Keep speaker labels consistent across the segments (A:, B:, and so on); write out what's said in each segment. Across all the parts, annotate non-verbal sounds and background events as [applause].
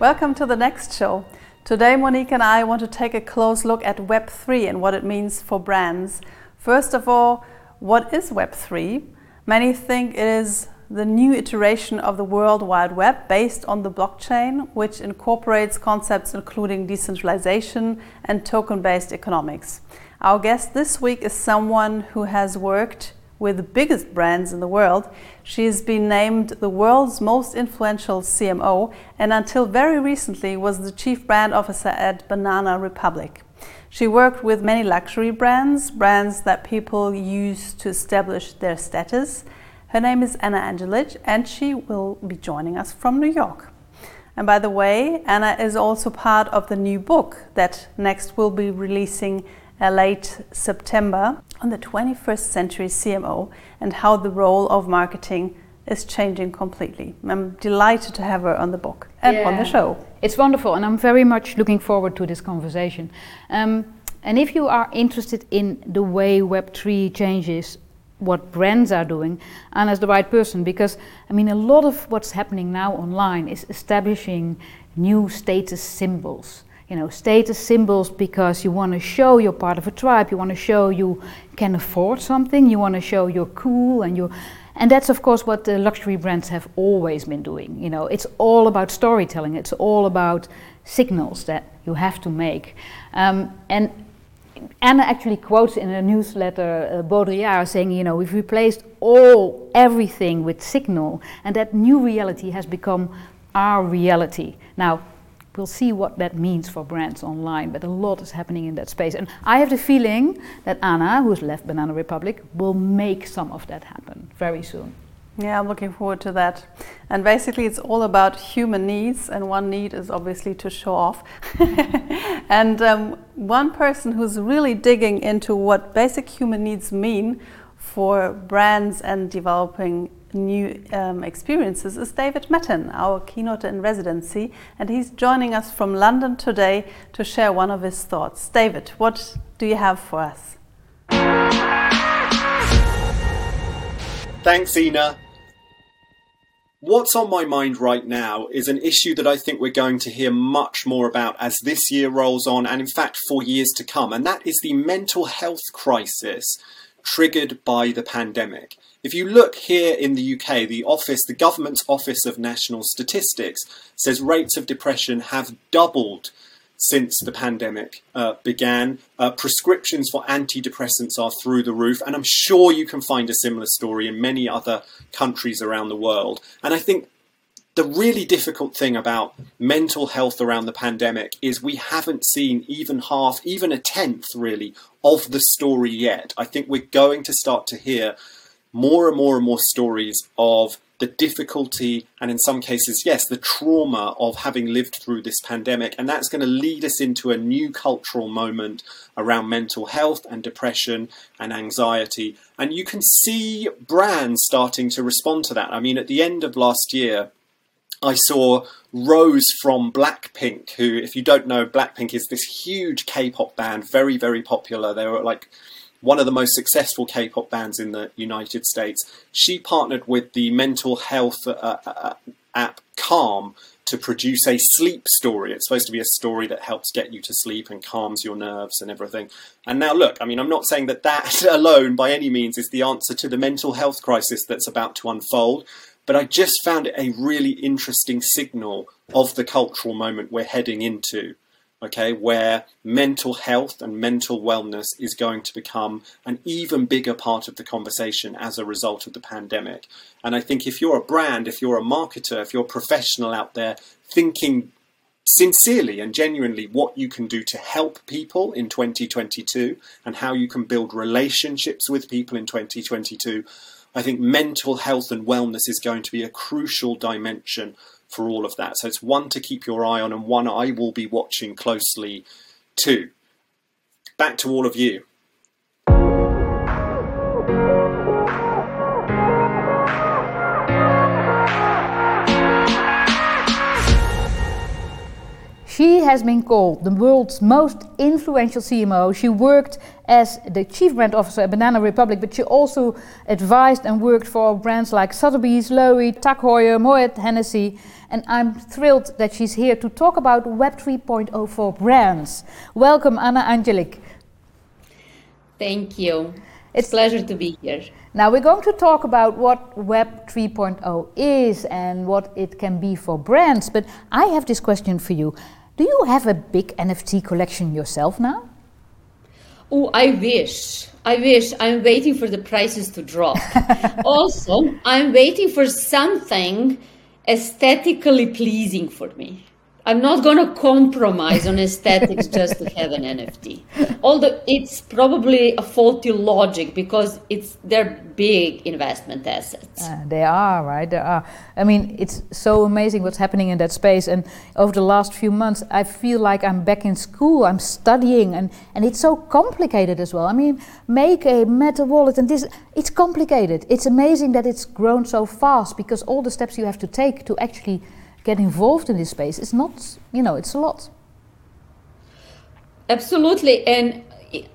A: Welcome to the next show. Today, Monique and I want to take a close look at Web3 and what it means for brands. First of all, what is Web3? Many think it is the new iteration of the World Wide Web based on the blockchain, which incorporates concepts including decentralization and token based economics. Our guest this week is someone who has worked with the biggest brands in the world. She has been named the world's most influential CMO and until very recently was the chief brand officer at Banana Republic. She worked with many luxury brands, brands that people use to establish their status her name is Ana Andjelic, and she will be joining us from New York. And by the way, Anna is also part of the new book that next will be releasing uh, late September on the 21st century CMO and how the role of marketing is changing completely. I'm delighted to have her on the book and yeah. on the show.
B: It's wonderful, and I'm very much looking forward to this conversation. Um, and if you are interested in the way Web3 changes what brands are doing and as the right person because I mean a lot of what's happening now online is establishing new status symbols you know status symbols because you want to show you're part of a tribe you want to show you can afford something you want to show you're cool and you and that's of course what the luxury brands have always been doing you know it's all about storytelling it's all about signals that you have to make um, and Ana actually quotes in a newsletter uh, Baudrillard saying, you know, we've replaced all everything with signal, and that new reality has become our reality. Now, we'll see what that means for brands online, but a lot is happening in that space. And I have the feeling that Ana, who's left Banana Republic, will make some of that happen very soon.
A: Yeah, I'm looking forward to that. And basically, it's all about human needs, and one need is obviously to show off. [laughs] and um, one person who's really digging into what basic human needs mean for brands and developing new um, experiences is David Mattin, our keynote in residency, and he's joining us from London today to share one of his thoughts. David, what do you have for us?
C: Thanks, Ina. What's on my mind right now is an issue that I think we're going to hear much more about as this year rolls on and, in fact, for years to come, and that is the mental health crisis triggered by the pandemic. If you look here in the UK, the office, the government's Office of National Statistics, says rates of depression have doubled since the pandemic uh, began. Uh, prescriptions for antidepressants are through the roof, and I'm sure you can find a similar story in many other countries around the world. And I think the really difficult thing about mental health around the pandemic is we haven't seen even half, even a tenth really, of the story yet. I think we're going to start to hear more and more and more stories of the difficulty and in some cases, yes, the trauma of having lived through this pandemic. And that's going to lead us into a new cultural moment around mental health and depression and anxiety. And you can see brands starting to respond to that. I mean, at the end of last year, I saw Rose from Blackpink, who, if you don't know, Blackpink is this huge K pop band, very, very popular. They were like one of the most successful K-pop bands in the United States. She partnered with the mental health uh, uh, uh, app Calm to produce a sleep story. It's supposed to be a story that helps get you to sleep and calms your nerves and everything. And now, look, I mean, I'm not saying that that [laughs] alone by any means is the answer to the mental health crisis that's about to unfold, but I just found it a really interesting signal of the cultural moment we're heading into okay, where mental health and mental wellness is going to become an even bigger part of the conversation as a result of the pandemic. And I think if you're a brand, if you're a marketer, if you're a professional out there thinking sincerely and genuinely what you can do to help people in 2022 and how you can build relationships with people in 2022, I think mental health and wellness is going to be a crucial dimension for all of that. So it's one to keep your eye on and one I will be watching closely too. Back to all of you.
B: She has been called the world's most influential CMO. She worked as the chief brand officer at Banana Republic, but she also advised and worked for brands like Sotheby's, Loewe, Tag Heuer, Moet, Hennessy. And I'm thrilled that she's here to talk about Web 3.0 for brands. Welcome, Ana Andjelic.
D: Thank you. It's a pleasure to be here.
B: Now we're going to talk about what Web 3.0 is and what it can be for brands. But I have this question for you. Do you have a big NFT collection yourself now?
D: Oh, I wish. I wish. I'm waiting for the prices to drop. [laughs] also, I'm waiting for something aesthetically pleasing for me. I'm not going to compromise on aesthetics just to have an NFT. Although it's probably a faulty logic because it's they're big investment assets.
B: Uh, they are, right? They are. I mean, it's so amazing what's happening in that space. And over the last few months, I feel like I'm back in school. I'm studying, and, and it's so complicated as well. I mean, make a metal wallet, and this it's complicated. It's amazing that it's grown so fast because all the steps you have to take to actually get involved in this space is not, you know, it's a lot.
D: Absolutely. And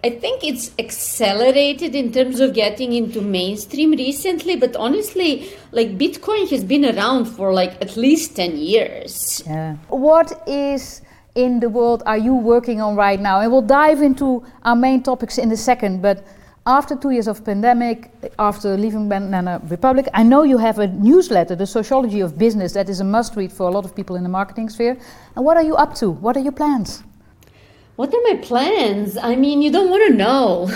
D: I think it's accelerated in terms of getting into mainstream recently, but honestly, like Bitcoin has been around for like at least 10 years.
B: Yeah. What is in the world are you working on right now? And we'll dive into our main topics in a second, but after two years of pandemic, after leaving Banana Republic, I know you have a newsletter, The Sociology of Business, that is a must read for a lot of people in the marketing sphere. And what are you up to? What are your plans?
D: What are my plans? I mean, you don't want to know. [laughs]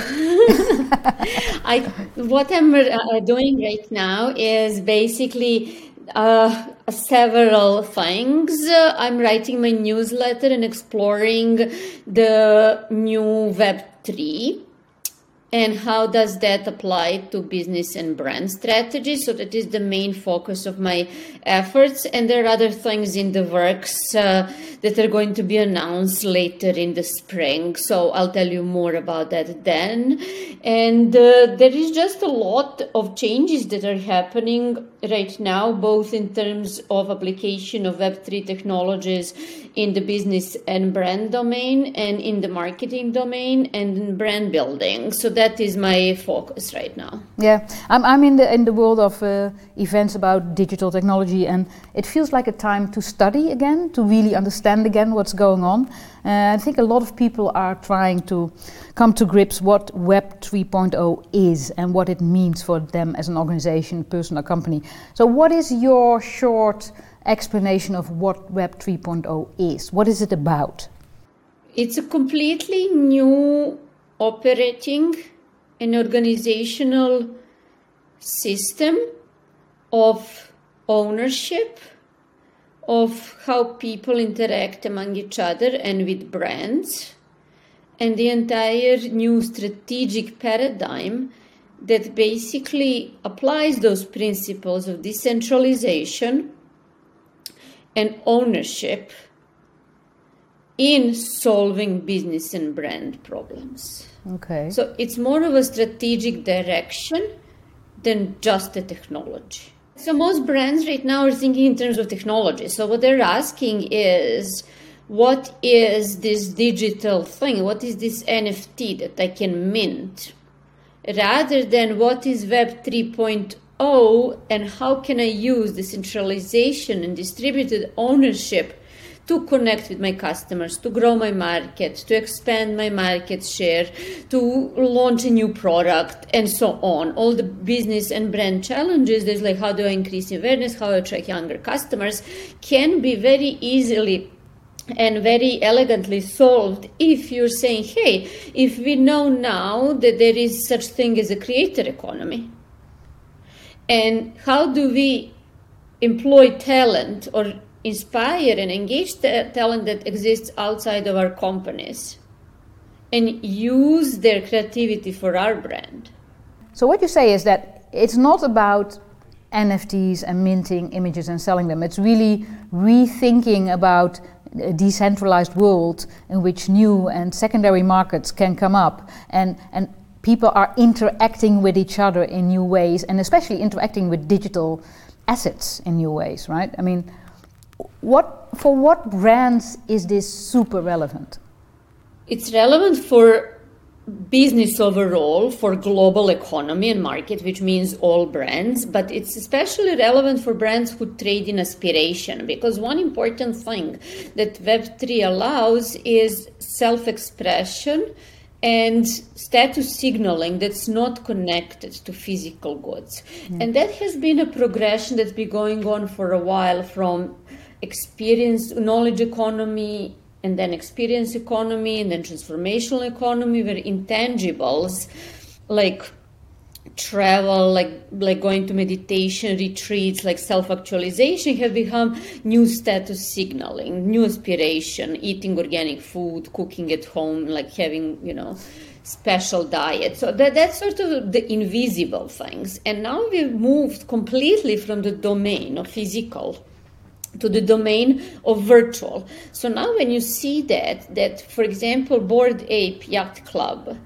D: I, what I'm uh, doing right now is basically uh, several things. Uh, I'm writing my newsletter and exploring the new Web3 and how does that apply to business and brand strategy? So that is the main focus of my efforts. And there are other things in the works uh, that are going to be announced later in the spring. So i'll tell you more about that then. And uh, there is just a lot of changes that are happening right now both in terms of application of web3 technologies in the business and brand domain and in the marketing domain and in brand building. So that is my focus right now.
B: Yeah, I'm, I'm in the in the world of uh, events about digital technology, and it feels like a time to study again, to really understand again what's going on. Uh, I think a lot of people are trying to come to grips what Web 3.0 is and what it means for them as an organization, person, or company. So, what is your short explanation of what Web 3.0 is. What is it about?
D: It's a completely new operating an organizational system of ownership of how people interact among each other and with brands and the entire new strategic paradigm that basically applies those principles of decentralization and ownership in solving business and brand problems.
B: Okay.
D: So it's more of a strategic direction than just a technology. So most brands right now are thinking in terms of technology. So what they're asking is what is this digital thing? What is this NFT that I can mint? Rather than what is Web 3.0 Oh, and how can I use decentralization and distributed ownership to connect with my customers, to grow my market, to expand my market share, to launch a new product, and so on. All the business and brand challenges, there's like how do I increase awareness, how I attract younger customers, can be very easily and very elegantly solved if you're saying, hey, if we know now that there is such thing as a creator economy, and how do we employ talent or inspire and engage the talent that exists outside of our companies and use their creativity for our brand?
B: So, what you say is that it's not about NFTs and minting images and selling them. It's really rethinking about a decentralized world in which new and secondary markets can come up and, and people are interacting with each other in new ways and especially interacting with digital assets in new ways, right? I mean, what for what brands is this super relevant?
D: It's relevant for business overall for global economy and market which means all brands but it's especially relevant for brands who trade in aspiration because one important thing that web3 allows is self-expression and status signaling that's not connected to physical goods yeah. and that has been a progression that's been going on for a while from experience knowledge economy and then experience economy and then transformational economy where intangibles like travel like like going to meditation retreats like self-actualization have become new status signaling new aspiration eating organic food cooking at home like having you know special diet. So that that's sort of the invisible things. And now we've moved completely from the domain of physical to the domain of virtual. So now when you see that, that for example, Bored Ape Yacht Club,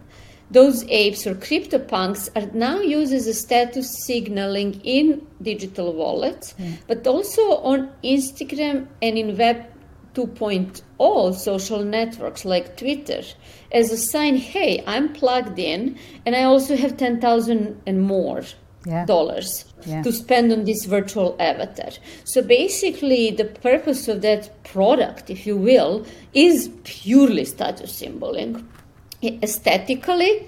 D: those apes or CryptoPunks are now used as a status signaling in digital wallets, mm. but also on Instagram and in Web 2.0 social networks like Twitter as a sign, hey, I'm plugged in and I also have 10,000 and more yeah. dollars yeah. to spend on this virtual avatar. So basically, the purpose of that product, if you will, is purely status symboling. Aesthetically,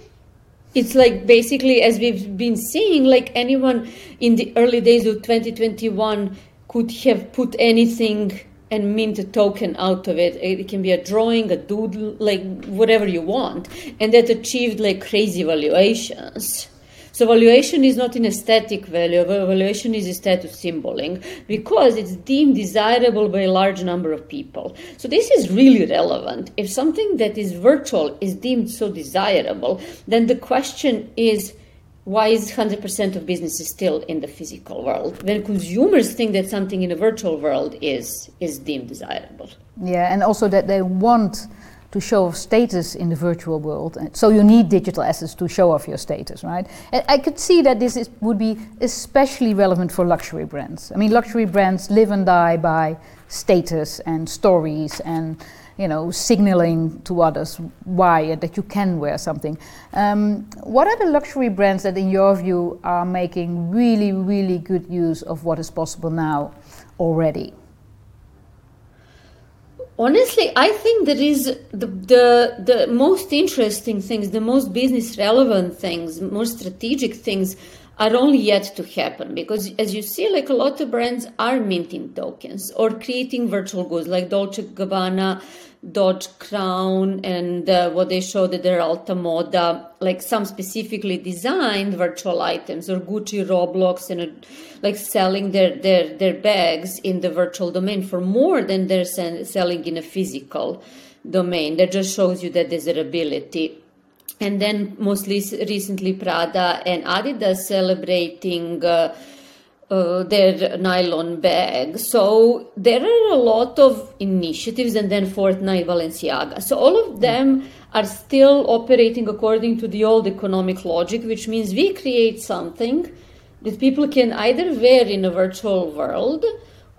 D: it's like basically, as we've been seeing, like anyone in the early days of 2021 could have put anything and mint a token out of it. It can be a drawing, a doodle, like whatever you want, and that achieved like crazy valuations. So valuation is not an aesthetic value, valuation is a status symboling because it's deemed desirable by a large number of people. So this is really relevant. If something that is virtual is deemed so desirable, then the question is why is 100% of businesses still in the physical world when consumers think that something in a virtual world is is deemed desirable
B: yeah and also that they want to show off status in the virtual world. So you need digital assets to show off your status, right? And I could see that this is, would be especially relevant for luxury brands. I mean, luxury brands live and die by status and stories and you know signaling to others why that you can wear something. Um, what are the luxury brands that, in your view, are making really, really good use of what is possible now already?
D: Honestly, I think that is the, the the most interesting things, the most business relevant things, more strategic things are only yet to happen. Because as you see like a lot of brands are minting tokens or creating virtual goods like Dolce Gabbana Doge Crown and uh, what they showed at their Alta Moda, like some specifically designed virtual items or Gucci Roblox and uh, like selling their, their, their bags in the virtual domain for more than they're selling in a physical domain. That just shows you that desirability. And then mostly recently Prada and Adidas celebrating uh, uh, their nylon bag. So there are a lot of initiatives, and then Fortnite, Balenciaga. So all of them are still operating according to the old economic logic, which means we create something that people can either wear in a virtual world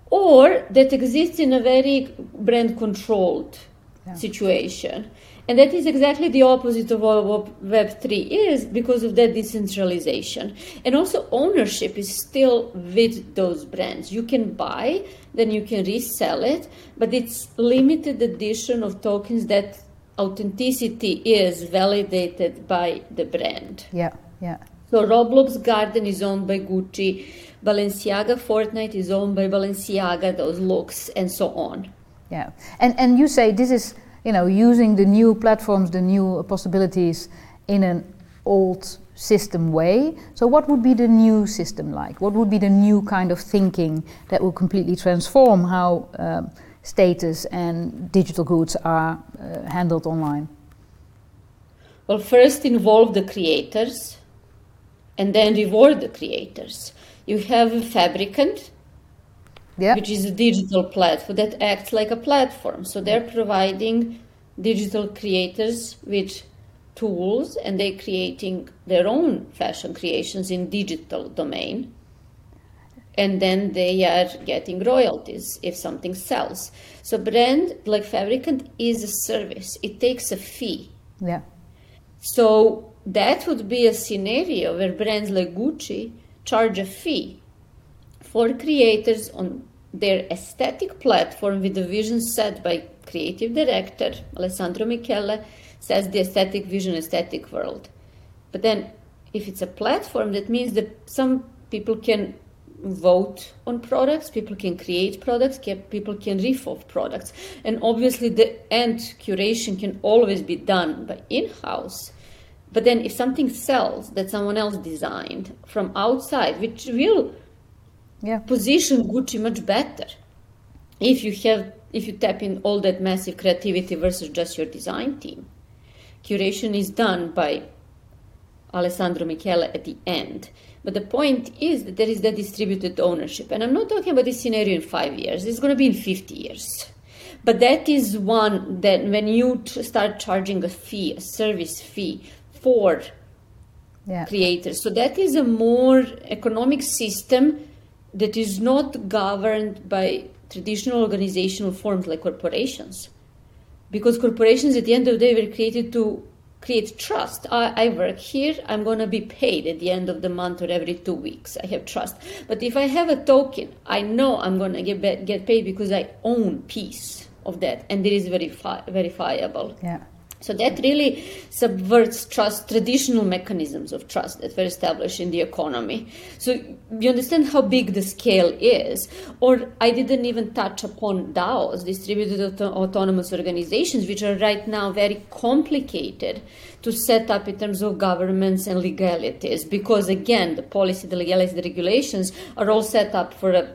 D: or that exists in a very brand controlled yeah. situation. And that is exactly the opposite of what Web3 is because of that decentralization. And also, ownership is still with those brands. You can buy, then you can resell it, but it's limited edition of tokens that authenticity is validated by the brand.
B: Yeah, yeah.
D: So Roblox Garden is owned by Gucci, Balenciaga Fortnite is owned by Balenciaga, those looks, and so on.
B: Yeah, and and you say this is you know, using the new platforms, the new possibilities in an old system way. So, what would be the new system like? What would be the new kind of thinking that will completely transform how um, status and digital goods are uh, handled online?
D: Well, first involve the creators and then reward the creators. You have a fabricant, yeah. which is a digital platform that acts like a platform. So they're providing digital creators with tools and they're creating their own fashion creations in digital domain. And then they are getting royalties if something sells. So brand like fabricant is a service. It takes a fee.
B: Yeah.
D: So that would be a scenario where brands like Gucci charge a fee for creators on their aesthetic platform with the vision set by creative director Alessandro Michele says the aesthetic vision aesthetic world. But then if it's a platform that means that some people can vote on products people can create products people can off products. And obviously the end curation can always be done by in-house. But then if something sells that someone else designed from outside which will
B: yeah.
D: position gucci much better if you have if you tap in all that massive creativity versus just your design team curation is done by alessandro michele at the end but the point is that there is that distributed ownership. And I'm not talking about this scenario in five years, it's going to be in 50 years. But that is one that when you start charging a fee, a service fee for yeah. creators. So that is a more economic system that is not governed by traditional organizational forms like corporations. Because corporations at the end of the day were created to create trust. I, I work here, I'm going to be paid at the end of the month or every two weeks. I have trust. But if I have a token, I know I'm going to get, get paid because I own piece of that and it is verifi- verifiable.
B: Yeah.
D: So that really subverts trust, traditional mechanisms of trust that were established in the economy. So you understand how big the scale is. Or I didn't even touch upon DAOs, distributed auto- autonomous organizations, which are right now very complicated to set up in terms of governments and legalities. Because again, the policy, the legalities, the regulations are all set up for a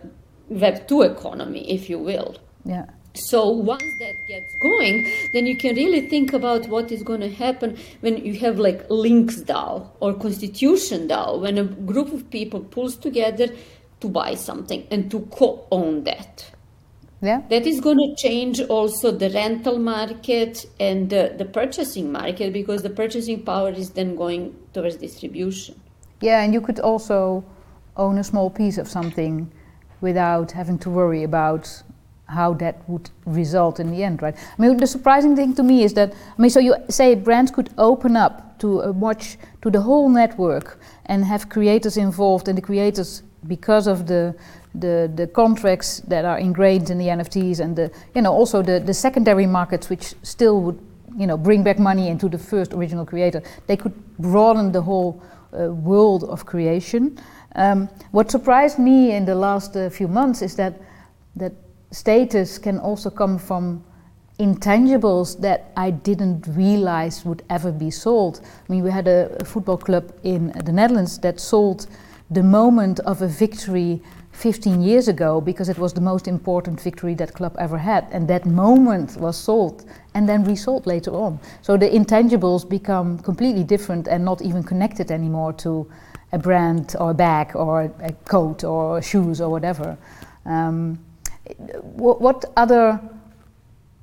D: Web 2 economy, if you will.
B: Yeah.
D: So once that gets going, then you can really think about what is going to happen when you have like links DAO or constitution DAO, when a group of people pulls together to buy something and to co-own that.
B: Yeah.
D: That is going to change also the rental market and the, the purchasing market because the purchasing power is then going towards distribution.
B: Yeah, and you could also own a small piece of something without having to worry about how that would result in the end, right? I mean, the surprising thing to me is that I mean, so you say brands could open up to watch to the whole network and have creators involved, and the creators because of the the the contracts that are ingrained in the NFTs and the you know also the the secondary markets which still would you know bring back money into the first original creator, they could broaden the whole uh, world of creation. Um, what surprised me in the last uh, few months is that that status can also come from intangibles that I didn't realize would ever be sold. I mean, we had a, a, football club in the Netherlands that sold the moment of a victory 15 years ago because it was the most important victory that club ever had, and that moment was sold and then resold later on. So the intangibles become completely different and not even connected anymore to a brand or a bag or a coat or shoes or whatever. Um, what, what other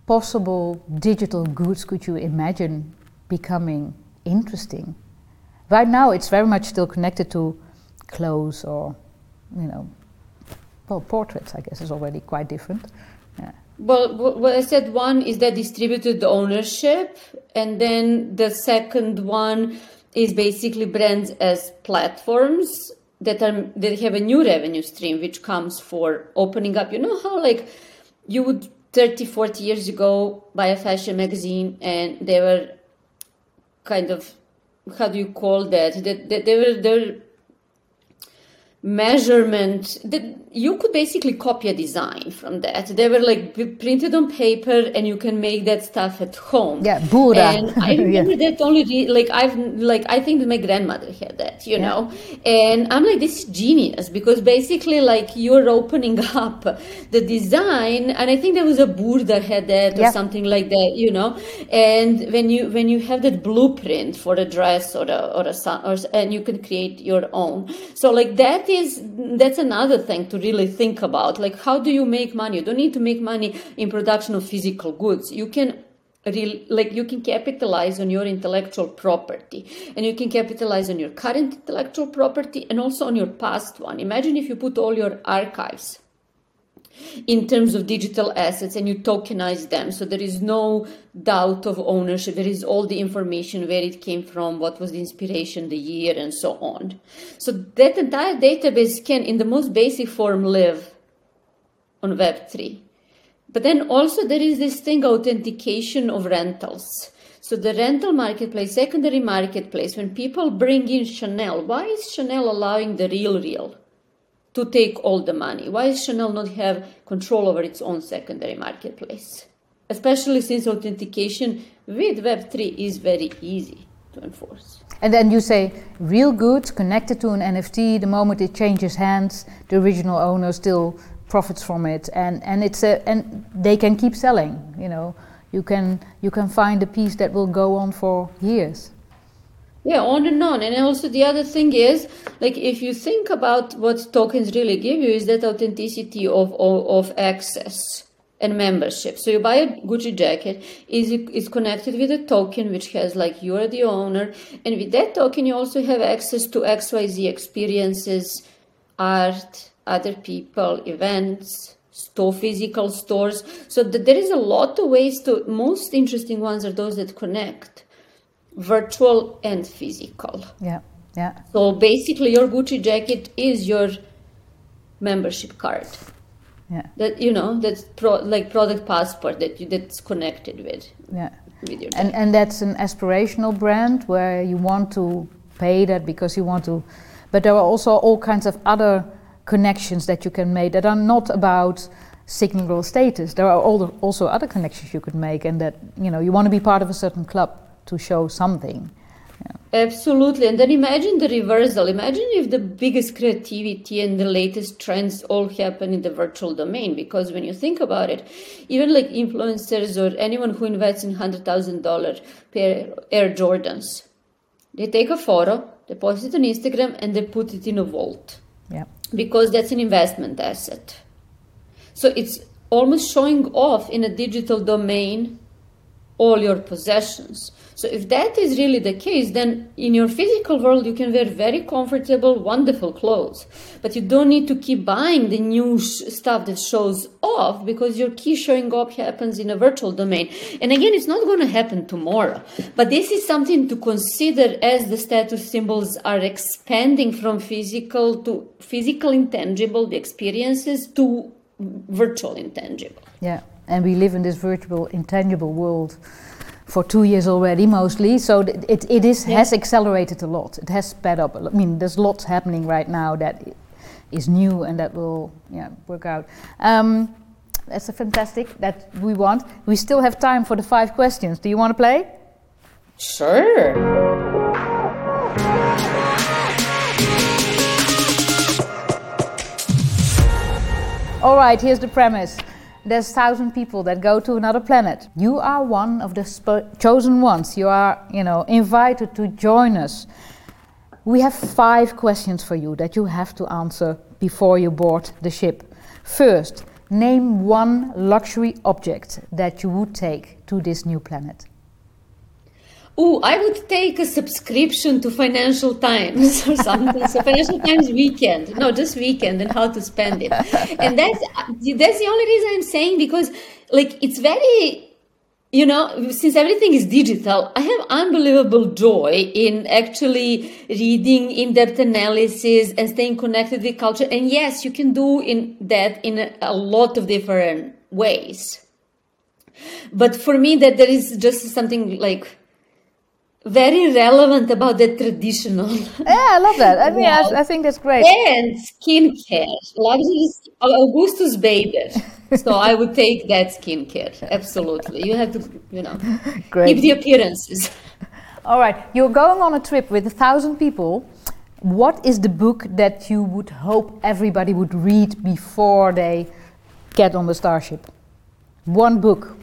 B: possible digital goods could you imagine becoming interesting? Right now, it's very much still connected to clothes or, you know, well, portraits, I guess, is already quite different.
D: Well, what I said one is that distributed ownership, and then the second one is basically brands as platforms that are that have a new revenue stream which comes for opening up. You know how like you would 30 40 years ago buy a fashion magazine and they were kind of how do you call that? That, that they were they were measurement that you could basically copy a design from that they were like printed on paper and you can make that stuff at home
B: yeah Burda.
D: and [laughs] i remember yeah. that only re- like i've like i think my grandmother had that you yeah. know and i'm like this is genius because basically like you're opening [laughs] up the design and i think there was a Burda had that or yeah. something like that you know and when you when you have that blueprint for a dress or a or a or, and you can create your own so like that is that's another thing to really think about. Like how do you make money? You don't need to make money in production of physical goods. You can Real, like you can capitalize on your intellectual property and you can capitalize on your current intellectual property and also on your past one. Imagine if you put all your archives in terms of digital assets and you tokenize them. So there is no doubt of ownership. There is all the information where it came from, what was the inspiration, the year, and so on. So that entire database can, in the most basic form, live on Web3. But then also there is this thing authentication of rentals. So the rental marketplace, secondary marketplace, when people bring in Chanel, why is Chanel allowing the real real? To take all the money? Why Chanel not have control over its own secondary marketplace? Especially since authentication with Web3 is very easy to enforce.
B: And then you say real goods connected to an NFT, the moment it changes hands, the original owner still profits from it and, and it's a, and they can keep selling, you know. You can you can find a piece that will go on for years
D: yeah on and on. And also the other thing is like if you think about what tokens really give you is that authenticity of of, of access and membership. So you buy a gucci jacket is is connected with a token which has like you're the owner and with that token you also have access to xyz experiences art other people events store physical stores. So there is a lot of ways to most interesting ones are those that connect virtual and physical.
B: Yeah, yeah.
D: So basically, your Gucci jacket is your membership card.
B: Yeah.
D: That you know that's pro, like product passport that you that's connected with.
B: Yeah.
D: With your
B: and and that's an aspirational brand where you want to pay that because you want to, but there are also all kinds of other connections that you can make that are not about signal status. There are also other connections you could make, and that you know you want to be part of a certain club to show something.
D: Yeah. Absolutely. And then imagine the reversal. Imagine if the biggest creativity and the latest trends all happen in the virtual domain. Because when you think about it, even like influencers or anyone who invests in $100,000 pair Air Jordans, they take a photo, they post it on Instagram, and they put it in a vault.
B: Yeah.
D: Because that's an investment asset. So it's almost showing off in a digital domain all your possessions. So if that is really the case, then in your physical world you can wear very comfortable, wonderful clothes, but you don't need to keep buying the new stuff that shows off because your key showing up happens in a virtual domain. And again, it's not going to happen tomorrow, but this is something to consider as the status symbols are expanding from physical to physical intangible, the experiences to virtual intangible.
B: Yeah, and we live in this virtual intangible world for two years already, mostly. So it, it is, yeah. has accelerated a lot. It has sped up. I mean, there's lots happening right now that is new and that will yeah, work out. Um, that's a fantastic that we want. We still have time for the five questions. Do you want to play?
D: Sure.
B: All right, here's the premise there's thousand people that go to another planet. You are one of the chosen ones. You are, you know, invited to join us. We have five questions for you that you have to answer before you board the ship. First, name one luxury object that you would take to this new planet.
D: Oh, I would take a subscription to Financial Times or something. so Financial Times weekend, no, just weekend, and how to spend it. And that's that's the only reason I'm saying because, like, it's very, you know, since everything is digital, I have unbelievable joy in actually reading in-depth analysis and staying connected with culture. And yes, you can do in that in a, a lot of different ways. But for me, that there is just something like very relevant about the traditional. [laughs]
B: Yeah, I love that. I mean, I, I, think that's great.
D: And skincare, luxury Augustus Bader. [laughs] so I would take that skincare. Absolutely, you have to, you know, [laughs] great. keep the appearances.
B: All right, you're going on a trip with a thousand people. What is the book that you would hope everybody would read before they get on the starship? One book.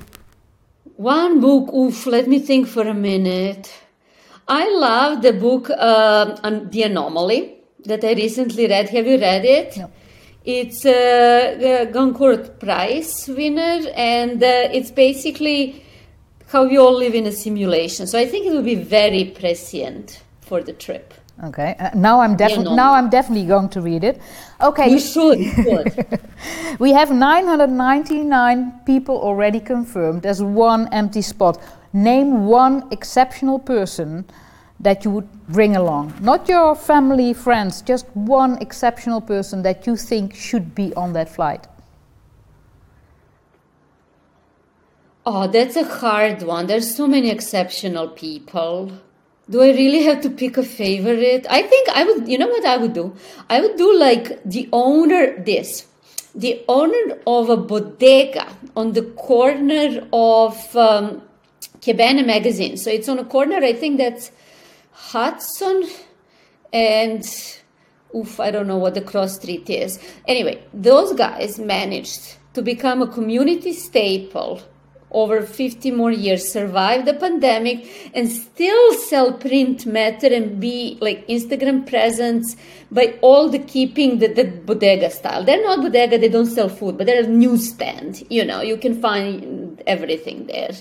D: One book. Oof, let me think for a minute. I love the book uh, on The Anomaly that I recently read. Have you read it?
B: No.
D: It's a Goncourt Prize winner, and uh, it's basically how we all live in a simulation. So I think it will be very prescient for the trip.
B: Okay. Uh, now I'm definitely now I'm definitely going to read it. Okay.
D: You should. You should. [laughs]
B: we have 999 people already confirmed. There's one empty spot. Name one exceptional person that you would bring along. Not your family, friends, just one exceptional person that you think should be on that flight.
D: Oh, that's a hard one. There's so many exceptional people. Do I really have to pick a favorite? I think I would, you know what I would do? I would do like the owner, this, the owner of a bodega on the corner of um, Cabana magazine. So it's on a corner, I think that's Hudson and oof, I don't know what the cross street is. Anyway, those guys managed to become a community staple over 50 more years, survive the pandemic, and still sell print matter and be like Instagram presence by all the keeping the, the bodega style. They're not bodega, they don't sell food, but they're a newsstand. You know, you can find everything there.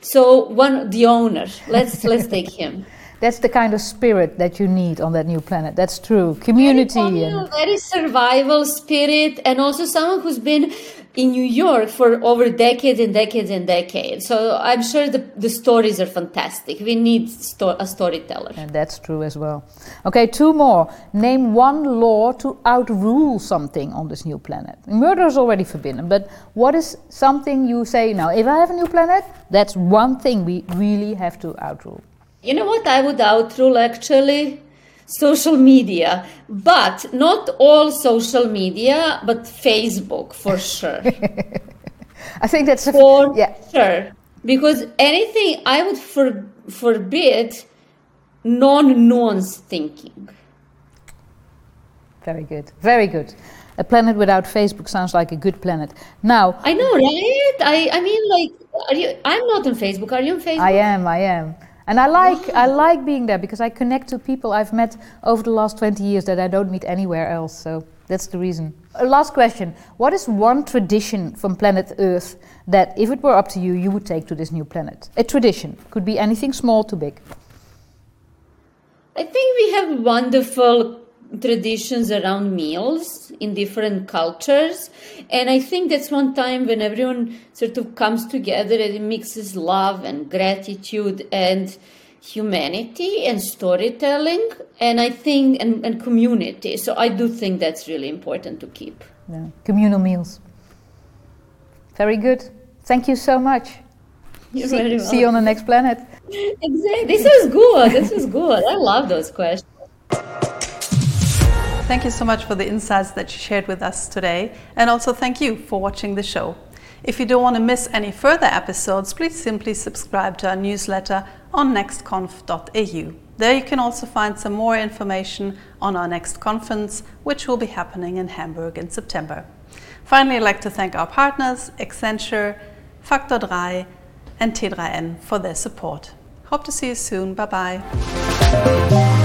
D: So one, the owner, let's let's take him.
B: That's the kind of spirit that you need on that new planet. That's true. Community
D: very,
B: and
D: very survival spirit, and also someone who's been in New York for over decades and decades and decades. So I'm sure the, the stories are fantastic. We need sto- a storyteller.
B: And that's true as well. Okay, two more. Name one law to outrule something on this new planet. Murder is already forbidden, but what is something you say now? If I have a new planet, that's one thing we really have to outrule.
D: You know what I would outrule actually? social media, but not all social media, but Facebook for sure. [laughs]
B: I think that's a
D: for yeah. sure. Because anything I would for, forbid non-nuance thinking.
B: Very good. Very good. A planet without Facebook sounds like a good planet. Now
D: I know, right? I I mean like are you I'm not on Facebook. Are you on Facebook? I
B: am, I am. And I like, I like being there because I connect to people I've met over the last 20 years that I don't meet anywhere else. So that's the reason. Uh, last question What is one tradition from planet Earth that, if it were up to you, you would take to this new planet? A tradition. Could be anything small to big.
D: I think we have wonderful traditions around meals in different cultures. And i think that's one time when everyone sort of comes together and it mixes love and gratitude and humanity and storytelling. And i think and, and community. So i do think that's really important to keep.
B: Yeah. communal meals. Very good. Thank you so much.
D: See,
B: see you on the next planet. [laughs]
D: Exactly. This is good. This is good. I love those questions
A: Thank you so much for the insights that you shared with us today, and also thank you for watching the show. If you don't want to miss any further episodes, please simply subscribe to our newsletter on nextconf.eu. There you can also find some more information on our next conference, which will be happening in Hamburg in September. Finally, I'd like to thank our partners, Accenture, Factor 3, and T3N for their support. Hope to see you soon. Bye bye.